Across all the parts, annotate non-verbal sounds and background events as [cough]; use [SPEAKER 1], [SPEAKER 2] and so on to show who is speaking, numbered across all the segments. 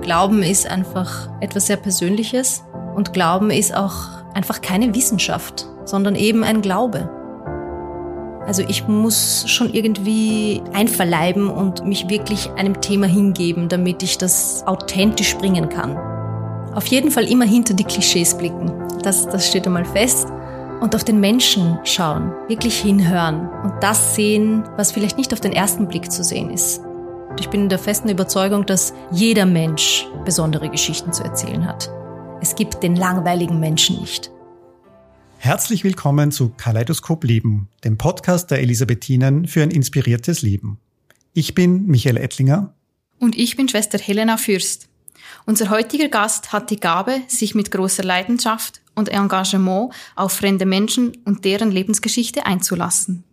[SPEAKER 1] Glauben ist einfach etwas sehr Persönliches und Glauben ist auch einfach keine Wissenschaft, sondern eben ein Glaube. Also ich muss schon irgendwie einverleiben und mich wirklich einem Thema hingeben, damit ich das authentisch bringen kann. Auf jeden Fall immer hinter die Klischees blicken. Das, das steht einmal fest. Und auf den Menschen schauen, wirklich hinhören und das sehen, was vielleicht nicht auf den ersten Blick zu sehen ist. Ich bin in der festen Überzeugung, dass jeder Mensch besondere Geschichten zu erzählen hat. Es gibt den langweiligen Menschen nicht.
[SPEAKER 2] Herzlich willkommen zu Kaleidoskop Leben, dem Podcast der Elisabethinen für ein inspiriertes Leben. Ich bin Michael Ettlinger.
[SPEAKER 3] Und ich bin Schwester Helena Fürst. Unser heutiger Gast hat die Gabe, sich mit großer Leidenschaft und Engagement auf fremde Menschen und deren Lebensgeschichte einzulassen.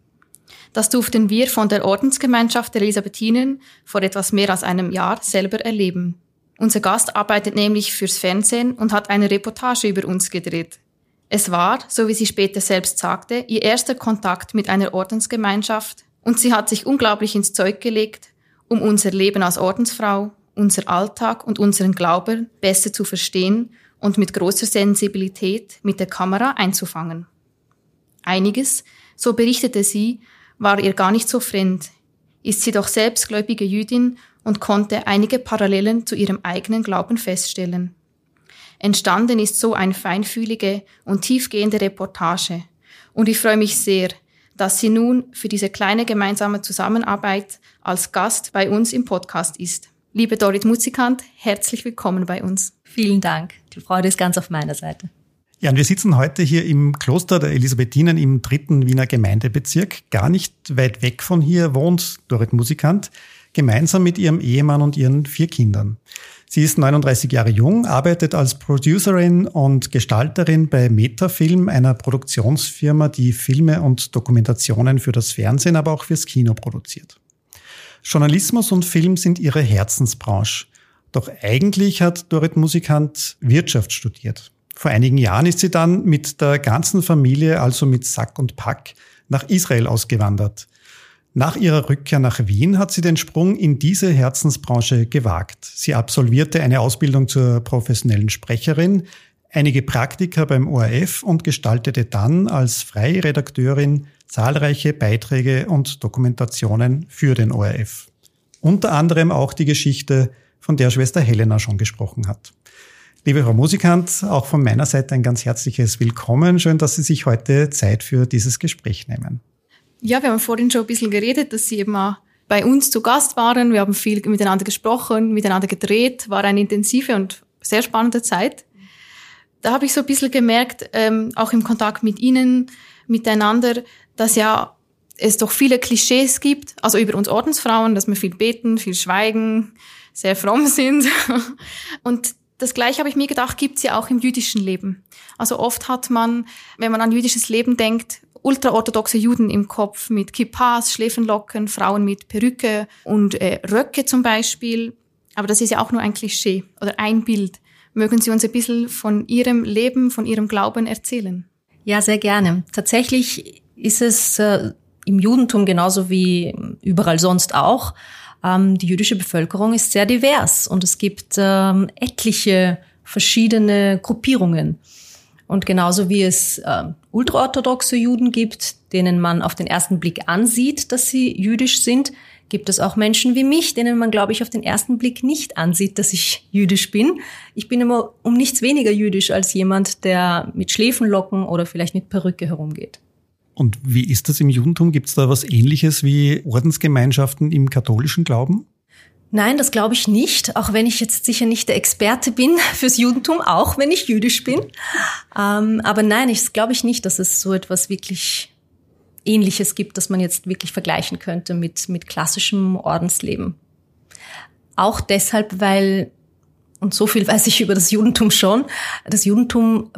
[SPEAKER 3] Das durften wir von der Ordensgemeinschaft der Elisabethinen vor etwas mehr als einem Jahr selber erleben. Unser Gast arbeitet nämlich fürs Fernsehen und hat eine Reportage über uns gedreht. Es war, so wie sie später selbst sagte, ihr erster Kontakt mit einer Ordensgemeinschaft und sie hat sich unglaublich ins Zeug gelegt, um unser Leben als Ordensfrau, unser Alltag und unseren Glauben besser zu verstehen und mit großer Sensibilität mit der Kamera einzufangen. Einiges, so berichtete sie, war ihr gar nicht so fremd, ist sie doch selbstgläubige Jüdin und konnte einige Parallelen zu ihrem eigenen Glauben feststellen. Entstanden ist so eine feinfühlige und tiefgehende Reportage. Und ich freue mich sehr, dass sie nun für diese kleine gemeinsame Zusammenarbeit als Gast bei uns im Podcast ist. Liebe Dorit Muzikant, herzlich willkommen bei uns.
[SPEAKER 1] Vielen Dank. Die Freude ist ganz auf meiner Seite.
[SPEAKER 2] Ja, und wir sitzen heute hier im Kloster der Elisabethinen im dritten Wiener Gemeindebezirk. Gar nicht weit weg von hier wohnt Dorit Musikant gemeinsam mit ihrem Ehemann und ihren vier Kindern. Sie ist 39 Jahre jung, arbeitet als Producerin und Gestalterin bei Metafilm, einer Produktionsfirma, die Filme und Dokumentationen für das Fernsehen, aber auch fürs Kino produziert. Journalismus und Film sind ihre Herzensbranche. Doch eigentlich hat Dorit Musikant Wirtschaft studiert. Vor einigen Jahren ist sie dann mit der ganzen Familie, also mit Sack und Pack, nach Israel ausgewandert. Nach ihrer Rückkehr nach Wien hat sie den Sprung in diese Herzensbranche gewagt. Sie absolvierte eine Ausbildung zur professionellen Sprecherin, einige Praktika beim ORF und gestaltete dann als freie Redakteurin zahlreiche Beiträge und Dokumentationen für den ORF. Unter anderem auch die Geschichte, von der Schwester Helena schon gesprochen hat. Liebe Frau Musikant, auch von meiner Seite ein ganz herzliches Willkommen. Schön, dass Sie sich heute Zeit für dieses Gespräch nehmen.
[SPEAKER 3] Ja, wir haben vorhin schon ein bisschen geredet, dass Sie eben auch bei uns zu Gast waren. Wir haben viel miteinander gesprochen, miteinander gedreht. War eine intensive und sehr spannende Zeit. Da habe ich so ein bisschen gemerkt, ähm, auch im Kontakt mit Ihnen, miteinander, dass ja es doch viele Klischees gibt, also über uns Ordensfrauen, dass wir viel beten, viel schweigen, sehr fromm sind. [laughs] Und das Gleiche habe ich mir gedacht, gibt es ja auch im jüdischen Leben. Also oft hat man, wenn man an jüdisches Leben denkt, ultraorthodoxe Juden im Kopf mit Kippas, Schläfenlocken, Frauen mit Perücke und äh, Röcke zum Beispiel. Aber das ist ja auch nur ein Klischee oder ein Bild. Mögen Sie uns ein bisschen von Ihrem Leben, von Ihrem Glauben erzählen?
[SPEAKER 1] Ja, sehr gerne. Tatsächlich ist es äh, im Judentum genauso wie überall sonst auch. Ähm, die jüdische Bevölkerung ist sehr divers und es gibt ähm, etliche verschiedene Gruppierungen. Und genauso wie es äh, ultraorthodoxe Juden gibt, denen man auf den ersten Blick ansieht, dass sie jüdisch sind, gibt es auch Menschen wie mich, denen man, glaube ich, auf den ersten Blick nicht ansieht, dass ich [laughs] jüdisch bin. Ich bin immer um nichts weniger jüdisch als jemand, der mit Schläfenlocken oder vielleicht mit Perücke herumgeht.
[SPEAKER 2] Und wie ist das im Judentum? Gibt es da was Ähnliches wie Ordensgemeinschaften im katholischen Glauben?
[SPEAKER 1] Nein, das glaube ich nicht, auch wenn ich jetzt sicher nicht der Experte bin [laughs] fürs Judentum, auch wenn ich jüdisch bin. Ähm, aber nein, ich glaube ich nicht, dass es so etwas wirklich Ähnliches gibt, das man jetzt wirklich vergleichen könnte mit, mit klassischem Ordensleben. Auch deshalb, weil, und so viel [laughs] weiß ich über das Judentum schon, das Judentum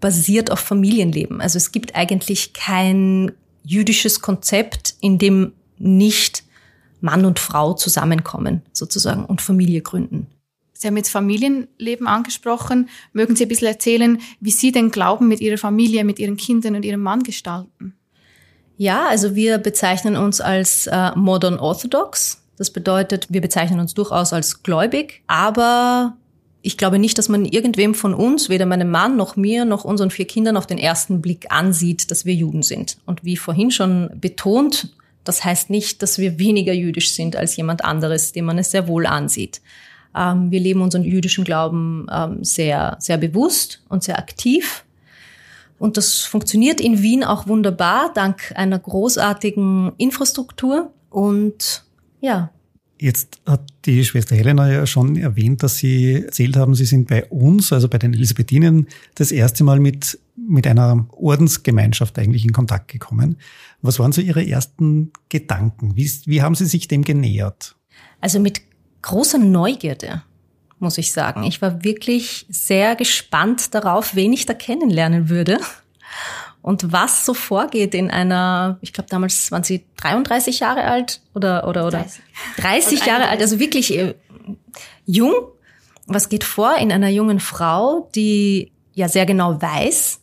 [SPEAKER 1] basiert auf Familienleben. Also es gibt eigentlich kein jüdisches Konzept, in dem nicht Mann und Frau zusammenkommen sozusagen und Familie gründen.
[SPEAKER 3] Sie haben jetzt Familienleben angesprochen. Mögen Sie ein bisschen erzählen, wie Sie den Glauben mit Ihrer Familie, mit Ihren Kindern und Ihrem Mann gestalten?
[SPEAKER 1] Ja, also wir bezeichnen uns als äh, Modern Orthodox. Das bedeutet, wir bezeichnen uns durchaus als gläubig, aber ich glaube nicht, dass man irgendwem von uns, weder meinem Mann noch mir noch unseren vier Kindern auf den ersten Blick ansieht, dass wir Juden sind. Und wie vorhin schon betont, das heißt nicht, dass wir weniger jüdisch sind als jemand anderes, dem man es sehr wohl ansieht. Ähm, wir leben unseren jüdischen Glauben ähm, sehr, sehr bewusst und sehr aktiv. Und das funktioniert in Wien auch wunderbar, dank einer großartigen Infrastruktur. Und ja,
[SPEAKER 2] Jetzt hat die Schwester Helena ja schon erwähnt, dass Sie erzählt haben, Sie sind bei uns, also bei den Elisabethinen, das erste Mal mit, mit einer Ordensgemeinschaft eigentlich in Kontakt gekommen. Was waren so Ihre ersten Gedanken? Wie, wie haben Sie sich dem genähert?
[SPEAKER 1] Also mit großer Neugierde, muss ich sagen. Ich war wirklich sehr gespannt darauf, wen ich da kennenlernen würde und was so vorgeht in einer, ich glaube damals waren sie 33 Jahre alt oder oder oder 30, 30 Jahre alt, also wirklich äh, jung. Was geht vor in einer jungen Frau, die ja sehr genau weiß,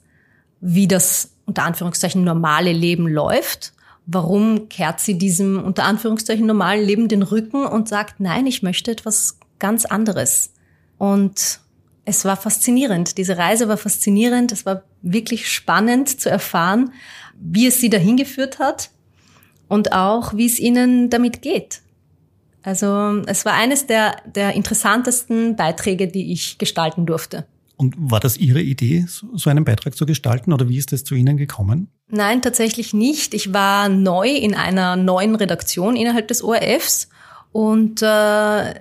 [SPEAKER 1] wie das unter Anführungszeichen normale Leben läuft? Warum kehrt sie diesem unter Anführungszeichen normalen Leben den Rücken und sagt, nein, ich möchte etwas ganz anderes? Und es war faszinierend. Diese Reise war faszinierend. Es war wirklich spannend zu erfahren, wie es sie dahin geführt hat und auch, wie es ihnen damit geht. Also es war eines der, der interessantesten Beiträge, die ich gestalten durfte.
[SPEAKER 2] Und war das Ihre Idee, so einen Beitrag zu gestalten oder wie ist es zu Ihnen gekommen?
[SPEAKER 1] Nein, tatsächlich nicht. Ich war neu in einer neuen Redaktion innerhalb des ORFs und äh,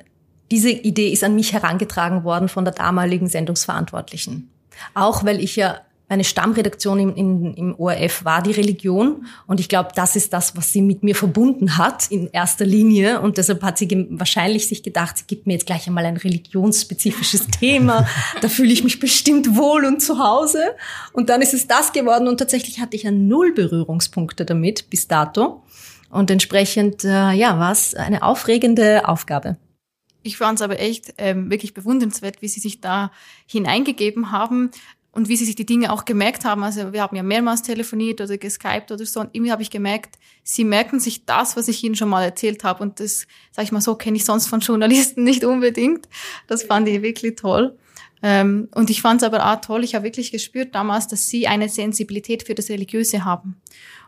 [SPEAKER 1] diese Idee ist an mich herangetragen worden von der damaligen Sendungsverantwortlichen. Auch weil ich ja meine Stammredaktion im, im, im ORF war die Religion. Und ich glaube, das ist das, was sie mit mir verbunden hat in erster Linie. Und deshalb hat sie wahrscheinlich sich gedacht, sie gibt mir jetzt gleich einmal ein religionsspezifisches [laughs] Thema, da fühle ich mich bestimmt wohl und zu Hause. Und dann ist es das geworden. Und tatsächlich hatte ich ja null Berührungspunkte damit bis dato. Und entsprechend äh, ja, war es eine aufregende Aufgabe.
[SPEAKER 3] Ich fand es aber echt ähm, wirklich bewundernswert, wie sie sich da hineingegeben haben und wie sie sich die Dinge auch gemerkt haben. Also wir haben ja mehrmals telefoniert oder geskypt oder so und irgendwie habe ich gemerkt, sie merken sich das, was ich ihnen schon mal erzählt habe und das, sag ich mal so, kenne ich sonst von Journalisten [laughs] nicht unbedingt. Das fand ich wirklich toll. Ähm, und ich fand es aber auch toll, ich habe wirklich gespürt damals, dass sie eine Sensibilität für das Religiöse haben.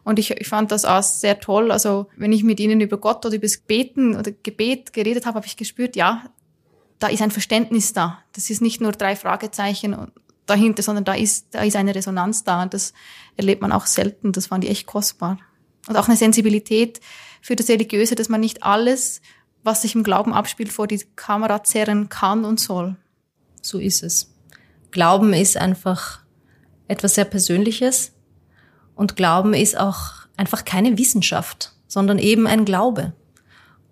[SPEAKER 3] Und ich, ich fand das auch sehr toll. Also wenn ich mit ihnen über Gott oder über das Beten oder Gebet geredet habe, habe ich gespürt, ja, da ist ein Verständnis da. Das ist nicht nur drei Fragezeichen dahinter, sondern da ist, da ist eine Resonanz da. Und das erlebt man auch selten. Das fand ich echt kostbar. Und auch eine Sensibilität für das Religiöse, dass man nicht alles, was sich im Glauben abspielt, vor die Kamera zerren kann und soll.
[SPEAKER 1] So ist es. Glauben ist einfach etwas sehr Persönliches und Glauben ist auch einfach keine Wissenschaft, sondern eben ein Glaube.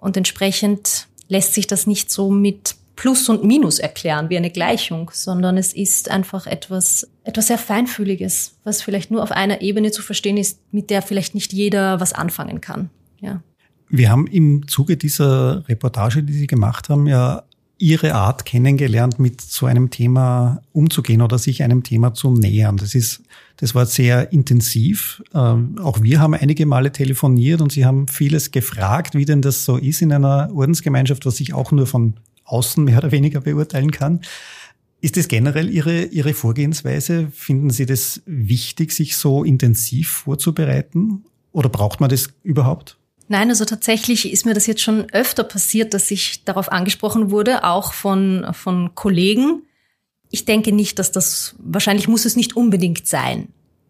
[SPEAKER 1] Und entsprechend lässt sich das nicht so mit Plus und Minus erklären wie eine Gleichung, sondern es ist einfach etwas, etwas sehr Feinfühliges, was vielleicht nur auf einer Ebene zu verstehen ist, mit der vielleicht nicht jeder was anfangen kann. Ja.
[SPEAKER 2] Wir haben im Zuge dieser Reportage, die Sie gemacht haben, ja Ihre Art kennengelernt, mit so einem Thema umzugehen oder sich einem Thema zu nähern. Das ist, das war sehr intensiv. Ähm, auch wir haben einige Male telefoniert und Sie haben vieles gefragt, wie denn das so ist in einer Ordensgemeinschaft, was ich auch nur von außen mehr oder weniger beurteilen kann. Ist das generell Ihre, Ihre Vorgehensweise? Finden Sie das wichtig, sich so intensiv vorzubereiten? Oder braucht man das überhaupt?
[SPEAKER 1] Nein, also tatsächlich ist mir das jetzt schon öfter passiert, dass ich darauf angesprochen wurde, auch von, von Kollegen. Ich denke nicht, dass das, wahrscheinlich muss es nicht unbedingt sein.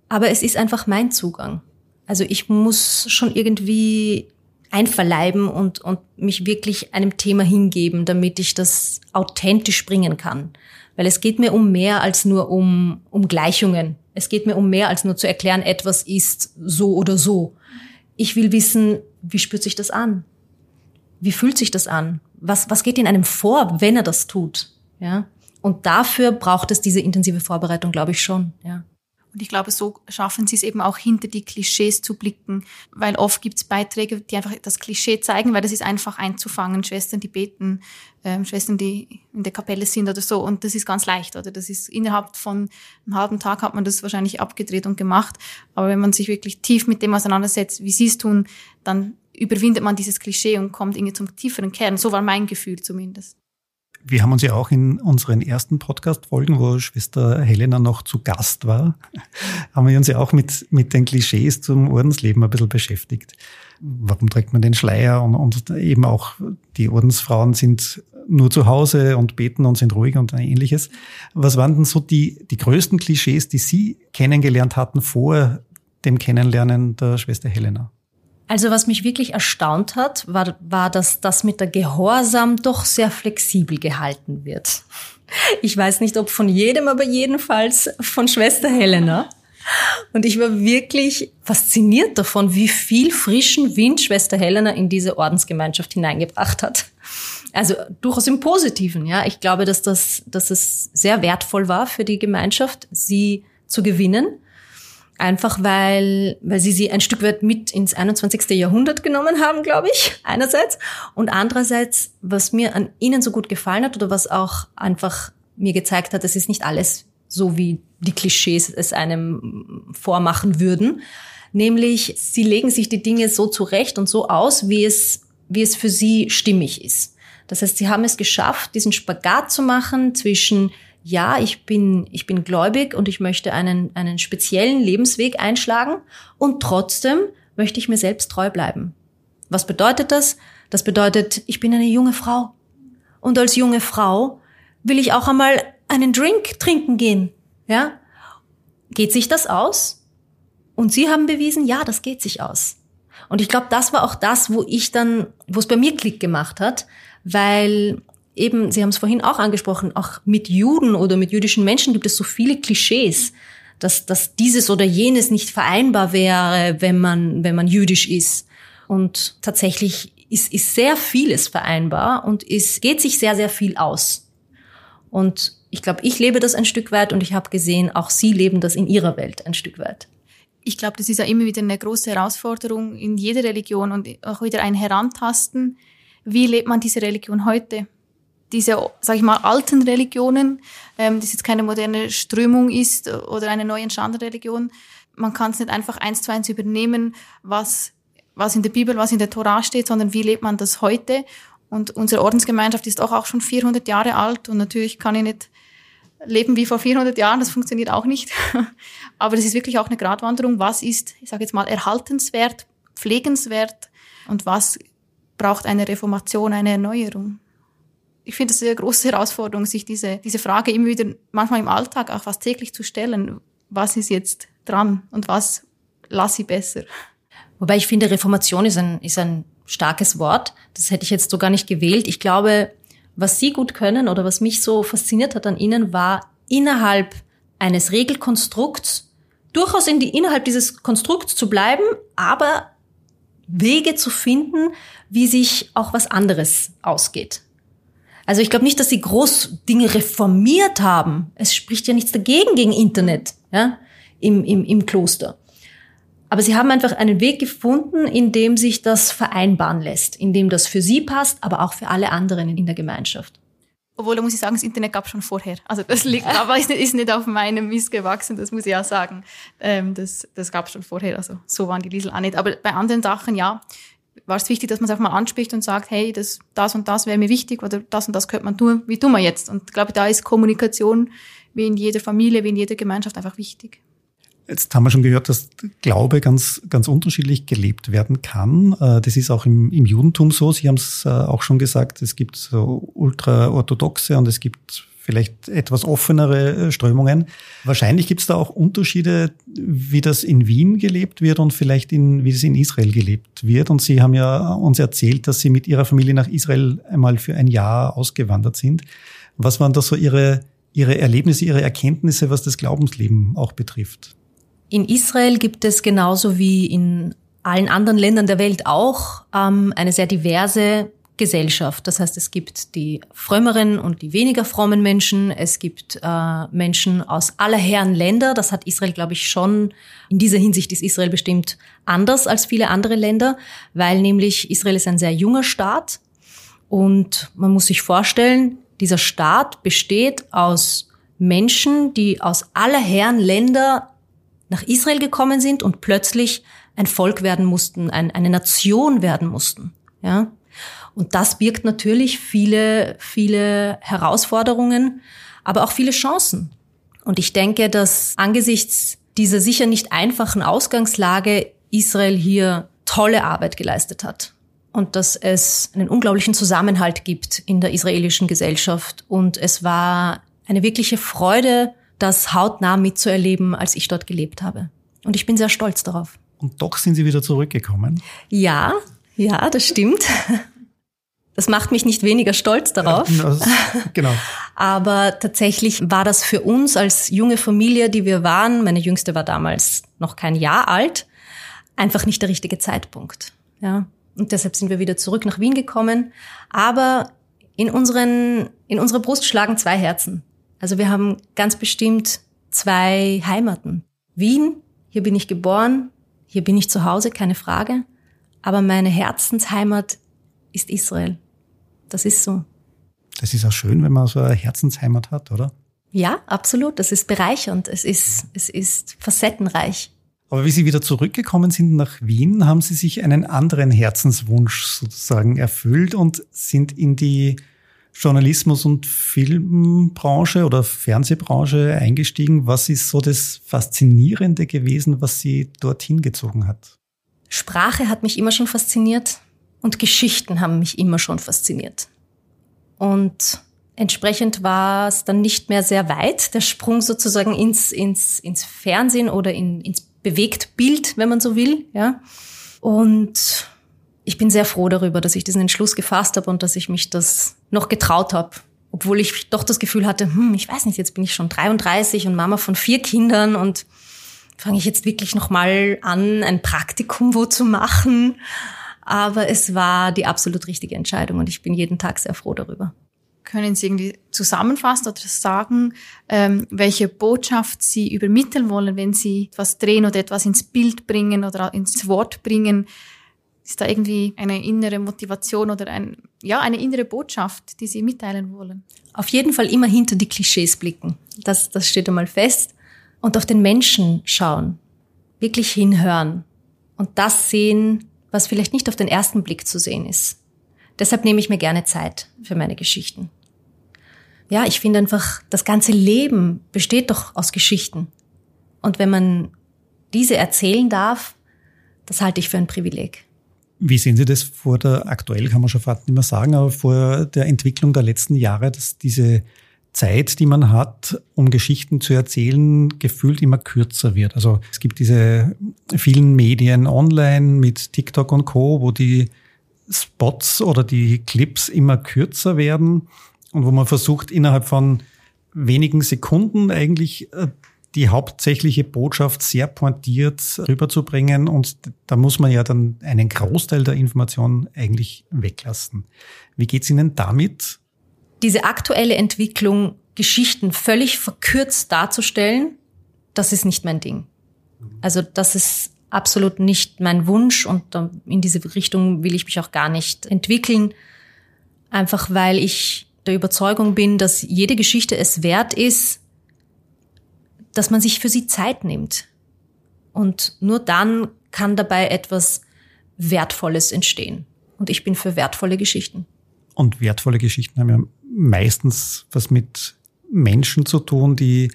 [SPEAKER 1] Aber es ist einfach mein Zugang. Also ich muss schon irgendwie einverleiben und, und mich wirklich einem Thema hingeben, damit ich das authentisch bringen kann. Weil es geht mir um mehr als nur um, um Gleichungen. Es geht mir um mehr als nur zu erklären, etwas ist so oder so. Ich will wissen, wie spürt sich das an? Wie fühlt sich das an? Was, was geht in einem vor, wenn er das tut? Ja. Und dafür braucht es diese intensive Vorbereitung, glaube ich schon, ja.
[SPEAKER 3] Und ich glaube, so schaffen sie es eben auch hinter die Klischees zu blicken, weil oft gibt es Beiträge, die einfach das Klischee zeigen, weil das ist einfach einzufangen. Schwestern, die beten, ähm, Schwestern, die in der Kapelle sind oder so. Und das ist ganz leicht, oder? Das ist innerhalb von einem halben Tag hat man das wahrscheinlich abgedreht und gemacht. Aber wenn man sich wirklich tief mit dem auseinandersetzt, wie sie es tun, dann überwindet man dieses Klischee und kommt irgendwie zum tieferen Kern. So war mein Gefühl zumindest.
[SPEAKER 2] Wir haben uns ja auch in unseren ersten Podcast-Folgen, wo Schwester Helena noch zu Gast war, [laughs] haben wir uns ja auch mit, mit den Klischees zum Ordensleben ein bisschen beschäftigt. Warum trägt man den Schleier? Und, und eben auch die Ordensfrauen sind nur zu Hause und beten und sind ruhig und ähnliches. Was waren denn so die, die größten Klischees, die Sie kennengelernt hatten vor dem Kennenlernen der Schwester Helena?
[SPEAKER 1] Also was mich wirklich erstaunt hat, war, war, dass das mit der Gehorsam doch sehr flexibel gehalten wird. Ich weiß nicht, ob von jedem, aber jedenfalls von Schwester Helena. Und ich war wirklich fasziniert davon, wie viel frischen Wind Schwester Helena in diese Ordensgemeinschaft hineingebracht hat. Also durchaus im Positiven, ja. Ich glaube, dass das, dass es sehr wertvoll war für die Gemeinschaft, sie zu gewinnen Einfach weil, weil sie sie ein Stück weit mit ins 21. Jahrhundert genommen haben, glaube ich, [laughs] einerseits. Und andererseits, was mir an ihnen so gut gefallen hat oder was auch einfach mir gezeigt hat, es ist nicht alles so, wie die Klischees es einem vormachen würden. Nämlich, sie legen sich die Dinge so zurecht und so aus, wie es, wie es für sie stimmig ist. Das heißt, sie haben es geschafft, diesen Spagat zu machen zwischen ja, ich bin, ich bin gläubig und ich möchte einen, einen speziellen Lebensweg einschlagen und trotzdem möchte ich mir selbst treu bleiben. Was bedeutet das? Das bedeutet, ich bin eine junge Frau. Und als junge Frau will ich auch einmal einen Drink trinken gehen. Ja? Geht sich das aus? Und Sie haben bewiesen, ja, das geht sich aus. Und ich glaube, das war auch das, wo ich dann, wo es bei mir Klick gemacht hat, weil eben, Sie haben es vorhin auch angesprochen, auch mit Juden oder mit jüdischen Menschen gibt es so viele Klischees, dass, dass dieses oder jenes nicht vereinbar wäre, wenn man, wenn man jüdisch ist. Und tatsächlich ist, ist sehr vieles vereinbar und ist, geht sich sehr, sehr viel aus. Und ich glaube, ich lebe das ein Stück weit und ich habe gesehen, auch Sie leben das in Ihrer Welt ein Stück weit.
[SPEAKER 3] Ich glaube, das ist ja immer wieder eine große Herausforderung in jeder Religion und auch wieder ein Herantasten. Wie lebt man diese Religion heute? Diese, sag ich mal, alten Religionen, ähm, das jetzt keine moderne Strömung ist oder eine neu entstandene Religion, man kann es nicht einfach eins zu eins übernehmen, was, was in der Bibel, was in der Tora steht, sondern wie lebt man das heute? Und unsere Ordensgemeinschaft ist auch, auch schon 400 Jahre alt und natürlich kann ich nicht leben wie vor 400 Jahren, das funktioniert auch nicht. [laughs] Aber das ist wirklich auch eine Gratwanderung. Was ist, ich sage jetzt mal, erhaltenswert, pflegenswert und was braucht eine Reformation, eine Erneuerung? Ich finde es eine große Herausforderung, sich diese, diese Frage immer wieder, manchmal im Alltag auch fast täglich zu stellen. Was ist jetzt dran und was lasse ich besser?
[SPEAKER 1] Wobei ich finde, Reformation ist ein, ist ein starkes Wort. Das hätte ich jetzt so gar nicht gewählt. Ich glaube, was Sie gut können oder was mich so fasziniert hat an Ihnen war, innerhalb eines Regelkonstrukts durchaus in die, innerhalb dieses Konstrukts zu bleiben, aber Wege zu finden, wie sich auch was anderes ausgeht. Also ich glaube nicht, dass sie groß Dinge reformiert haben. Es spricht ja nichts dagegen gegen Internet ja, im, im, im Kloster. Aber sie haben einfach einen Weg gefunden, in dem sich das vereinbaren lässt, in dem das für sie passt, aber auch für alle anderen in der Gemeinschaft.
[SPEAKER 3] Obwohl, da muss ich sagen, das Internet gab schon vorher. Also das liegt, [laughs] aber ist nicht, ist nicht auf meinem Mist gewachsen, das muss ich auch sagen. Ähm, das das gab schon vorher, also so waren die Liesel auch nicht. Aber bei anderen Sachen, ja, war es wichtig, dass man es auch mal anspricht und sagt, hey, das, das und das wäre mir wichtig oder das und das könnte man tun, wie tun wir jetzt? Und ich glaube, da ist Kommunikation wie in jeder Familie, wie in jeder Gemeinschaft einfach wichtig.
[SPEAKER 2] Jetzt haben wir schon gehört, dass Glaube ganz, ganz unterschiedlich gelebt werden kann. Äh, das ist auch im, im Judentum so. Sie haben es äh, auch schon gesagt, es gibt so ultraorthodoxe und es gibt vielleicht etwas offenere äh, Strömungen. Wahrscheinlich gibt es da auch Unterschiede, wie das in Wien gelebt wird und vielleicht in, wie es in Israel gelebt wird. Und Sie haben ja uns erzählt, dass Sie mit Ihrer Familie nach Israel einmal für ein Jahr ausgewandert sind. Was waren da so Ihre, Ihre Erlebnisse, Ihre Erkenntnisse, was das Glaubensleben auch betrifft?
[SPEAKER 1] In Israel gibt es genauso wie in allen anderen Ländern der Welt auch ähm, eine sehr diverse Gesellschaft. Das heißt, es gibt die frömmeren und die weniger frommen Menschen. Es gibt äh, Menschen aus aller Herren Länder. Das hat Israel, glaube ich, schon. In dieser Hinsicht ist Israel bestimmt anders als viele andere Länder, weil nämlich Israel ist ein sehr junger Staat. Und man muss sich vorstellen, dieser Staat besteht aus Menschen, die aus aller Herren Länder nach Israel gekommen sind und plötzlich ein Volk werden mussten, ein, eine Nation werden mussten. Ja, und das birgt natürlich viele, viele Herausforderungen, aber auch viele Chancen. Und ich denke, dass angesichts dieser sicher nicht einfachen Ausgangslage Israel hier tolle Arbeit geleistet hat. Und dass es einen unglaublichen Zusammenhalt gibt in der israelischen Gesellschaft. Und es war eine wirkliche Freude, das hautnah mitzuerleben, als ich dort gelebt habe. Und ich bin sehr stolz darauf.
[SPEAKER 2] Und doch sind Sie wieder zurückgekommen?
[SPEAKER 1] Ja, ja, das stimmt. Das macht mich nicht weniger stolz darauf. Ja, genau. [laughs] Aber tatsächlich war das für uns als junge Familie, die wir waren, meine Jüngste war damals noch kein Jahr alt, einfach nicht der richtige Zeitpunkt. Ja. Und deshalb sind wir wieder zurück nach Wien gekommen. Aber in unseren, in unserer Brust schlagen zwei Herzen. Also wir haben ganz bestimmt zwei Heimaten. Wien, hier bin ich geboren, hier bin ich zu Hause, keine Frage. Aber meine Herzensheimat ist Israel. Das ist so.
[SPEAKER 2] Das ist auch schön, wenn man so eine Herzensheimat hat, oder?
[SPEAKER 1] Ja, absolut. Das ist bereichernd. Es ist, es ist facettenreich.
[SPEAKER 2] Aber wie Sie wieder zurückgekommen sind nach Wien, haben Sie sich einen anderen Herzenswunsch sozusagen erfüllt und sind in die Journalismus- und Filmbranche oder Fernsehbranche eingestiegen. Was ist so das Faszinierende gewesen, was Sie dorthin gezogen hat?
[SPEAKER 1] Sprache hat mich immer schon fasziniert und Geschichten haben mich immer schon fasziniert. Und entsprechend war es dann nicht mehr sehr weit, der Sprung sozusagen ins, ins, ins Fernsehen oder in, ins Bewegtbild, wenn man so will, ja. Und ich bin sehr froh darüber, dass ich diesen Entschluss gefasst habe und dass ich mich das noch getraut habe. Obwohl ich doch das Gefühl hatte, hm, ich weiß nicht, jetzt bin ich schon 33 und Mama von vier Kindern und fange ich jetzt wirklich noch mal an, ein Praktikum wo zu machen. Aber es war die absolut richtige Entscheidung und ich bin jeden Tag sehr froh darüber.
[SPEAKER 3] Können Sie irgendwie zusammenfassen oder sagen, ähm, welche Botschaft Sie übermitteln wollen, wenn Sie etwas drehen oder etwas ins Bild bringen oder ins Wort bringen? Ist da irgendwie eine innere Motivation oder ein, ja, eine innere Botschaft, die Sie mitteilen wollen?
[SPEAKER 1] Auf jeden Fall immer hinter die Klischees blicken. Das, das steht einmal fest. Und auf den Menschen schauen. Wirklich hinhören. Und das sehen, was vielleicht nicht auf den ersten Blick zu sehen ist. Deshalb nehme ich mir gerne Zeit für meine Geschichten. Ja, ich finde einfach, das ganze Leben besteht doch aus Geschichten. Und wenn man diese erzählen darf, das halte ich für ein Privileg.
[SPEAKER 2] Wie sehen Sie das vor der, aktuell kann man schon fast nicht mehr sagen, aber vor der Entwicklung der letzten Jahre, dass diese Zeit, die man hat, um Geschichten zu erzählen, gefühlt immer kürzer wird. Also es gibt diese vielen Medien online mit TikTok und Co., wo die Spots oder die Clips immer kürzer werden und wo man versucht, innerhalb von wenigen Sekunden eigentlich äh, die hauptsächliche Botschaft sehr pointiert rüberzubringen. Und da muss man ja dann einen Großteil der Information eigentlich weglassen. Wie geht's Ihnen damit?
[SPEAKER 1] Diese aktuelle Entwicklung, Geschichten völlig verkürzt darzustellen, das ist nicht mein Ding. Also das ist absolut nicht mein Wunsch und in diese Richtung will ich mich auch gar nicht entwickeln. Einfach weil ich der Überzeugung bin, dass jede Geschichte es wert ist, dass man sich für sie Zeit nimmt. Und nur dann kann dabei etwas Wertvolles entstehen. Und ich bin für wertvolle Geschichten.
[SPEAKER 2] Und wertvolle Geschichten haben ja meistens was mit Menschen zu tun, die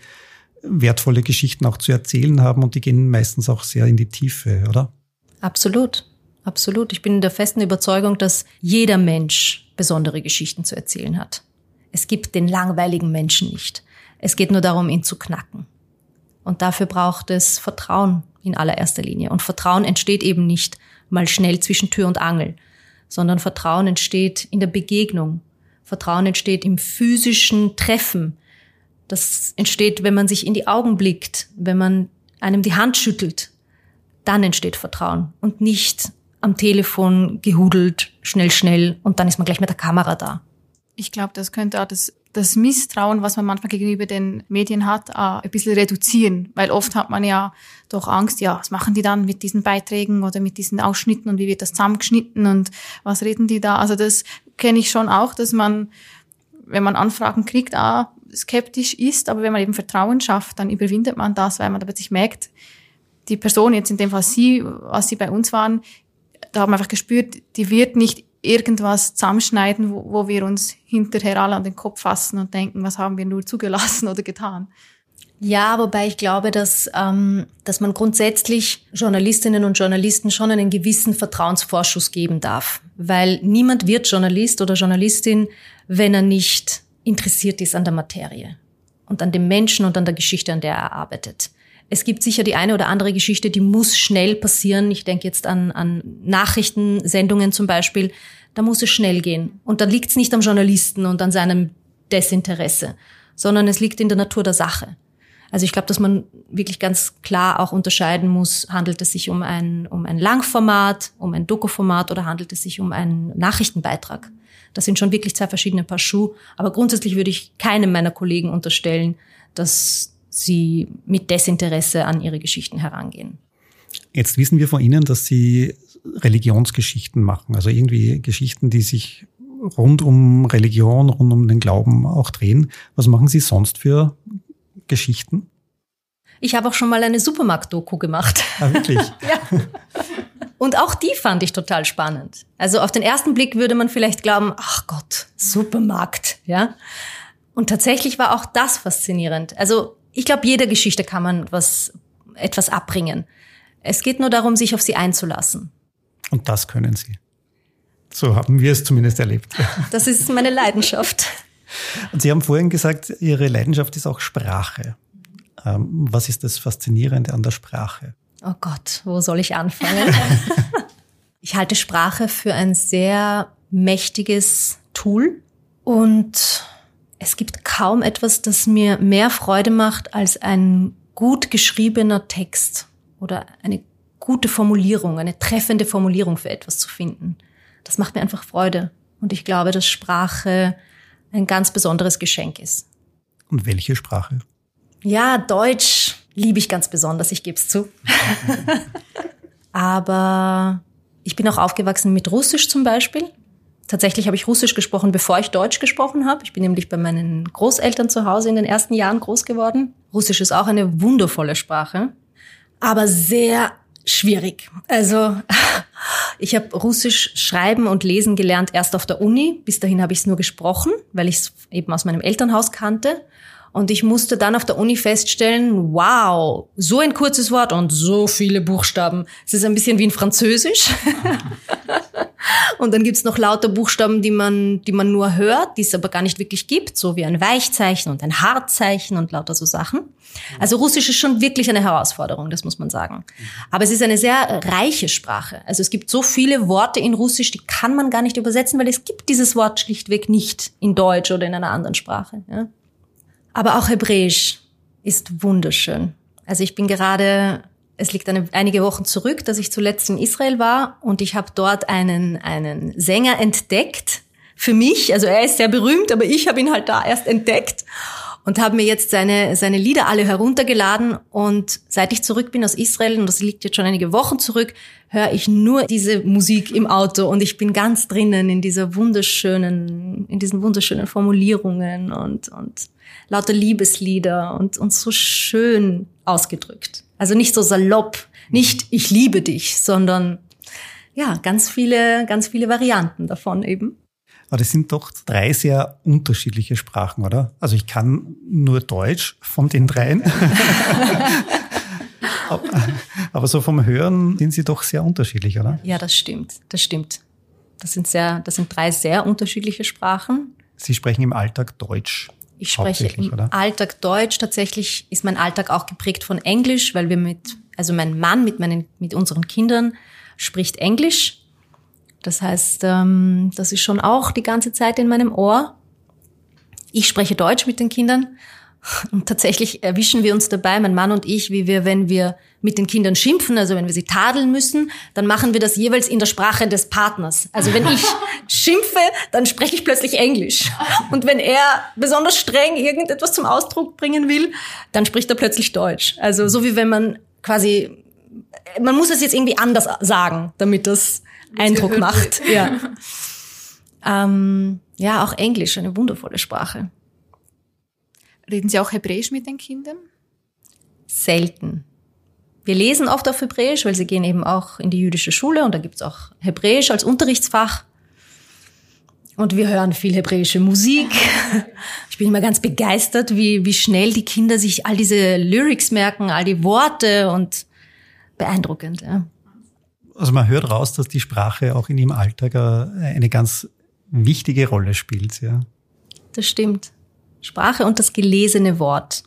[SPEAKER 2] wertvolle Geschichten auch zu erzählen haben und die gehen meistens auch sehr in die Tiefe, oder?
[SPEAKER 1] Absolut, absolut. Ich bin der festen Überzeugung, dass jeder Mensch besondere Geschichten zu erzählen hat. Es gibt den langweiligen Menschen nicht. Es geht nur darum, ihn zu knacken. Und dafür braucht es Vertrauen in allererster Linie. Und Vertrauen entsteht eben nicht mal schnell zwischen Tür und Angel, sondern Vertrauen entsteht in der Begegnung, Vertrauen entsteht im physischen Treffen. Das entsteht, wenn man sich in die Augen blickt, wenn man einem die Hand schüttelt. Dann entsteht Vertrauen und nicht am Telefon gehudelt, schnell, schnell und dann ist man gleich mit der Kamera da.
[SPEAKER 3] Ich glaube, das könnte auch das, das Misstrauen, was man manchmal gegenüber den Medien hat, auch ein bisschen reduzieren. Weil oft hat man ja doch Angst, ja, was machen die dann mit diesen Beiträgen oder mit diesen Ausschnitten und wie wird das zusammengeschnitten und was reden die da? Also das kenne ich schon auch, dass man, wenn man Anfragen kriegt, auch skeptisch ist, aber wenn man eben Vertrauen schafft, dann überwindet man das, weil man sich merkt, die Person, jetzt in dem Fall Sie, was Sie bei uns waren, da haben wir einfach gespürt, die wird nicht irgendwas zusammenschneiden, wo, wo wir uns hinterher alle an den Kopf fassen und denken, was haben wir nur zugelassen oder getan.
[SPEAKER 1] Ja, wobei ich glaube, dass, ähm, dass man grundsätzlich Journalistinnen und Journalisten schon einen gewissen Vertrauensvorschuss geben darf. Weil niemand wird Journalist oder Journalistin, wenn er nicht interessiert ist an der Materie und an dem Menschen und an der Geschichte, an der er arbeitet. Es gibt sicher die eine oder andere Geschichte, die muss schnell passieren. Ich denke jetzt an, an Nachrichtensendungen zum Beispiel. Da muss es schnell gehen. Und da liegt es nicht am Journalisten und an seinem Desinteresse, sondern es liegt in der Natur der Sache. Also ich glaube, dass man wirklich ganz klar auch unterscheiden muss, handelt es sich um ein, um ein Langformat, um ein Dokuformat oder handelt es sich um einen Nachrichtenbeitrag. Das sind schon wirklich zwei verschiedene Paar Schuhe. Aber grundsätzlich würde ich keinem meiner Kollegen unterstellen, dass sie mit Desinteresse an ihre Geschichten herangehen.
[SPEAKER 2] Jetzt wissen wir von Ihnen, dass Sie Religionsgeschichten machen, also irgendwie Geschichten, die sich rund um Religion, rund um den Glauben auch drehen. Was machen Sie sonst für Geschichten?
[SPEAKER 1] Ich habe auch schon mal eine Supermarkt-Doku gemacht.
[SPEAKER 2] Ah, wirklich? [laughs]
[SPEAKER 1] ja. Und auch die fand ich total spannend. Also auf den ersten Blick würde man vielleicht glauben, ach Gott, Supermarkt, ja. Und tatsächlich war auch das faszinierend. Also ich glaube, jeder Geschichte kann man was, etwas abbringen. Es geht nur darum, sich auf sie einzulassen.
[SPEAKER 2] Und das können Sie. So haben wir es zumindest erlebt.
[SPEAKER 1] Das ist meine Leidenschaft.
[SPEAKER 2] Und Sie haben vorhin gesagt, Ihre Leidenschaft ist auch Sprache. Ähm, was ist das Faszinierende an der Sprache?
[SPEAKER 1] Oh Gott, wo soll ich anfangen? [laughs] ich halte Sprache für ein sehr mächtiges Tool und es gibt kaum etwas, das mir mehr Freude macht als ein gut geschriebener Text oder eine gute Formulierung, eine treffende Formulierung für etwas zu finden. Das macht mir einfach Freude. Und ich glaube, dass Sprache ein ganz besonderes Geschenk ist.
[SPEAKER 2] Und welche Sprache?
[SPEAKER 1] Ja, Deutsch liebe ich ganz besonders, ich gebe es zu. [laughs] Aber ich bin auch aufgewachsen mit Russisch zum Beispiel. Tatsächlich habe ich Russisch gesprochen, bevor ich Deutsch gesprochen habe. Ich bin nämlich bei meinen Großeltern zu Hause in den ersten Jahren groß geworden. Russisch ist auch eine wundervolle Sprache, aber sehr schwierig. Also [laughs] ich habe Russisch schreiben und lesen gelernt erst auf der Uni. Bis dahin habe ich es nur gesprochen, weil ich es eben aus meinem Elternhaus kannte. Und ich musste dann auf der Uni feststellen, wow, so ein kurzes Wort und so viele Buchstaben. Es ist ein bisschen wie in Französisch. [laughs] und dann gibt's noch lauter Buchstaben, die man, die man nur hört, die es aber gar nicht wirklich gibt, so wie ein Weichzeichen und ein Hartzeichen und lauter so Sachen. Also Russisch ist schon wirklich eine Herausforderung, das muss man sagen. Aber es ist eine sehr reiche Sprache. Also es gibt so viele Worte in Russisch, die kann man gar nicht übersetzen, weil es gibt dieses Wort schlichtweg nicht in Deutsch oder in einer anderen Sprache. Ja? Aber auch Hebräisch ist wunderschön. Also ich bin gerade, es liegt eine, einige Wochen zurück, dass ich zuletzt in Israel war und ich habe dort einen, einen Sänger entdeckt für mich. Also er ist sehr berühmt, aber ich habe ihn halt da erst entdeckt und habe mir jetzt seine, seine Lieder alle heruntergeladen. Und seit ich zurück bin aus Israel, und das liegt jetzt schon einige Wochen zurück, höre ich nur diese Musik im Auto und ich bin ganz drinnen in dieser wunderschönen, in diesen wunderschönen Formulierungen und, und lauter Liebeslieder und, und so schön ausgedrückt. Also nicht so salopp, nicht ich liebe dich, sondern ja, ganz viele, ganz viele Varianten davon eben.
[SPEAKER 2] Aber das sind doch drei sehr unterschiedliche Sprachen, oder? Also ich kann nur Deutsch von den dreien. [laughs] Aber so vom Hören sind sie doch sehr unterschiedlich, oder?
[SPEAKER 1] Ja, das stimmt. Das stimmt. Das sind sehr, das sind drei sehr unterschiedliche Sprachen.
[SPEAKER 2] Sie sprechen im Alltag Deutsch.
[SPEAKER 1] Ich spreche im oder? Alltag Deutsch. Tatsächlich ist mein Alltag auch geprägt von Englisch, weil wir mit, also mein Mann mit meinen, mit unseren Kindern spricht Englisch. Das heißt, ähm, das ist schon auch die ganze Zeit in meinem Ohr. Ich spreche Deutsch mit den Kindern und tatsächlich erwischen wir uns dabei, mein Mann und ich, wie wir, wenn wir mit den Kindern schimpfen, also wenn wir sie tadeln müssen, dann machen wir das jeweils in der Sprache des Partners. Also wenn ich [laughs] schimpfe, dann spreche ich plötzlich Englisch. Und wenn er besonders streng irgendetwas zum Ausdruck bringen will, dann spricht er plötzlich Deutsch. Also so wie wenn man quasi, man muss es jetzt irgendwie anders sagen, damit das Eindruck macht. [laughs] Ja. ähm, ja, auch Englisch, eine wundervolle Sprache.
[SPEAKER 3] Reden Sie auch Hebräisch mit den Kindern?
[SPEAKER 1] Selten. Wir lesen oft auf Hebräisch, weil sie gehen eben auch in die jüdische Schule und da gibt's auch Hebräisch als Unterrichtsfach. Und wir hören viel hebräische Musik. Ich bin immer ganz begeistert, wie, wie schnell die Kinder sich all diese Lyrics merken, all die Worte und beeindruckend. Ja.
[SPEAKER 2] Also man hört raus, dass die Sprache auch in ihrem Alltag eine ganz wichtige Rolle spielt. Ja.
[SPEAKER 1] Das stimmt. Sprache und das gelesene Wort.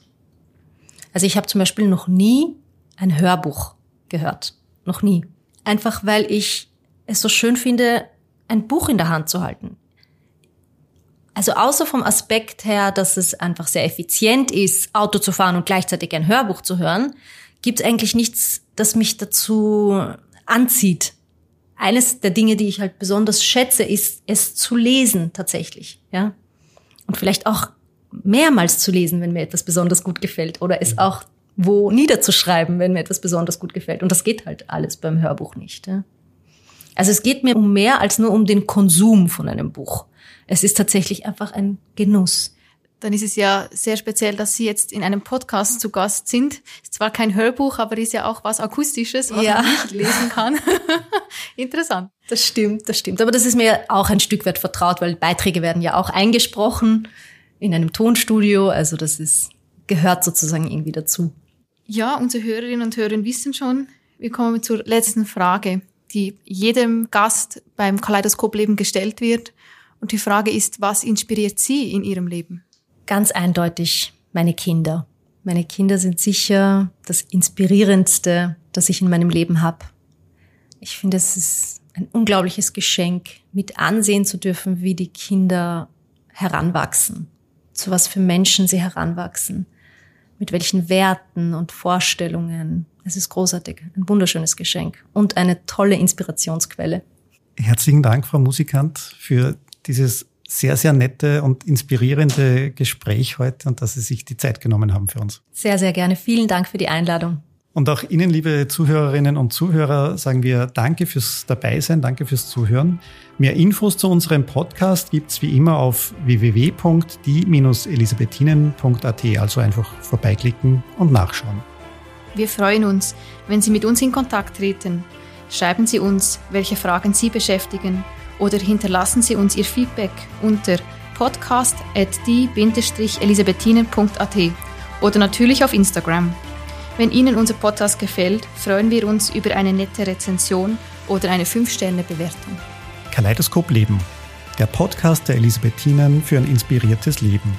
[SPEAKER 1] Also ich habe zum Beispiel noch nie ein Hörbuch gehört. Noch nie. Einfach weil ich es so schön finde, ein Buch in der Hand zu halten. Also außer vom Aspekt her, dass es einfach sehr effizient ist, Auto zu fahren und gleichzeitig ein Hörbuch zu hören, gibt es eigentlich nichts, das mich dazu anzieht. Eines der Dinge, die ich halt besonders schätze, ist es zu lesen tatsächlich, ja. Und vielleicht auch mehrmals zu lesen, wenn mir etwas besonders gut gefällt oder es auch wo niederzuschreiben, wenn mir etwas besonders gut gefällt. Und das geht halt alles beim Hörbuch nicht. Ja? Also es geht mir um mehr als nur um den Konsum von einem Buch. Es ist tatsächlich einfach ein Genuss.
[SPEAKER 3] Dann ist es ja sehr speziell, dass Sie jetzt in einem Podcast zu Gast sind. Ist zwar kein Hörbuch, aber ist ja auch was Akustisches, was ja. man nicht lesen kann. [laughs] Interessant.
[SPEAKER 1] Das stimmt, das stimmt. Aber das ist mir auch ein Stück weit vertraut, weil Beiträge werden ja auch eingesprochen in einem Tonstudio. Also das ist, gehört sozusagen irgendwie dazu.
[SPEAKER 3] Ja, unsere Hörerinnen und Hörer wissen schon, wir kommen zur letzten Frage, die jedem Gast beim Kaleidoskop Leben gestellt wird. Und die Frage ist, was inspiriert Sie in Ihrem Leben?
[SPEAKER 1] Ganz eindeutig meine Kinder. Meine Kinder sind sicher das Inspirierendste, das ich in meinem Leben habe. Ich finde, es ist ein unglaubliches Geschenk, mit ansehen zu dürfen, wie die Kinder heranwachsen, zu was für Menschen sie heranwachsen mit welchen Werten und Vorstellungen. Es ist großartig, ein wunderschönes Geschenk und eine tolle Inspirationsquelle.
[SPEAKER 2] Herzlichen Dank, Frau Musikant, für dieses sehr, sehr nette und inspirierende Gespräch heute und dass Sie sich die Zeit genommen haben für uns.
[SPEAKER 1] Sehr, sehr gerne. Vielen Dank für die Einladung.
[SPEAKER 2] Und auch Ihnen, liebe Zuhörerinnen und Zuhörer, sagen wir Danke fürs Dabeisein, danke fürs Zuhören. Mehr Infos zu unserem Podcast gibt's wie immer auf www.die-elisabethinen.at, also einfach vorbeiklicken und nachschauen.
[SPEAKER 3] Wir freuen uns, wenn Sie mit uns in Kontakt treten. Schreiben Sie uns, welche Fragen Sie beschäftigen oder hinterlassen Sie uns Ihr Feedback unter podcast.die-elisabethinen.at oder natürlich auf Instagram. Wenn Ihnen unser Podcast gefällt, freuen wir uns über eine nette Rezension oder eine 5-Sterne-Bewertung.
[SPEAKER 2] Kaleidoskop Leben, der Podcast der Elisabethinen für ein inspiriertes Leben.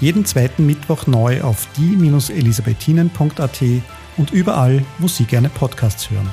[SPEAKER 2] Jeden zweiten Mittwoch neu auf die-elisabethinen.at und überall, wo Sie gerne Podcasts hören.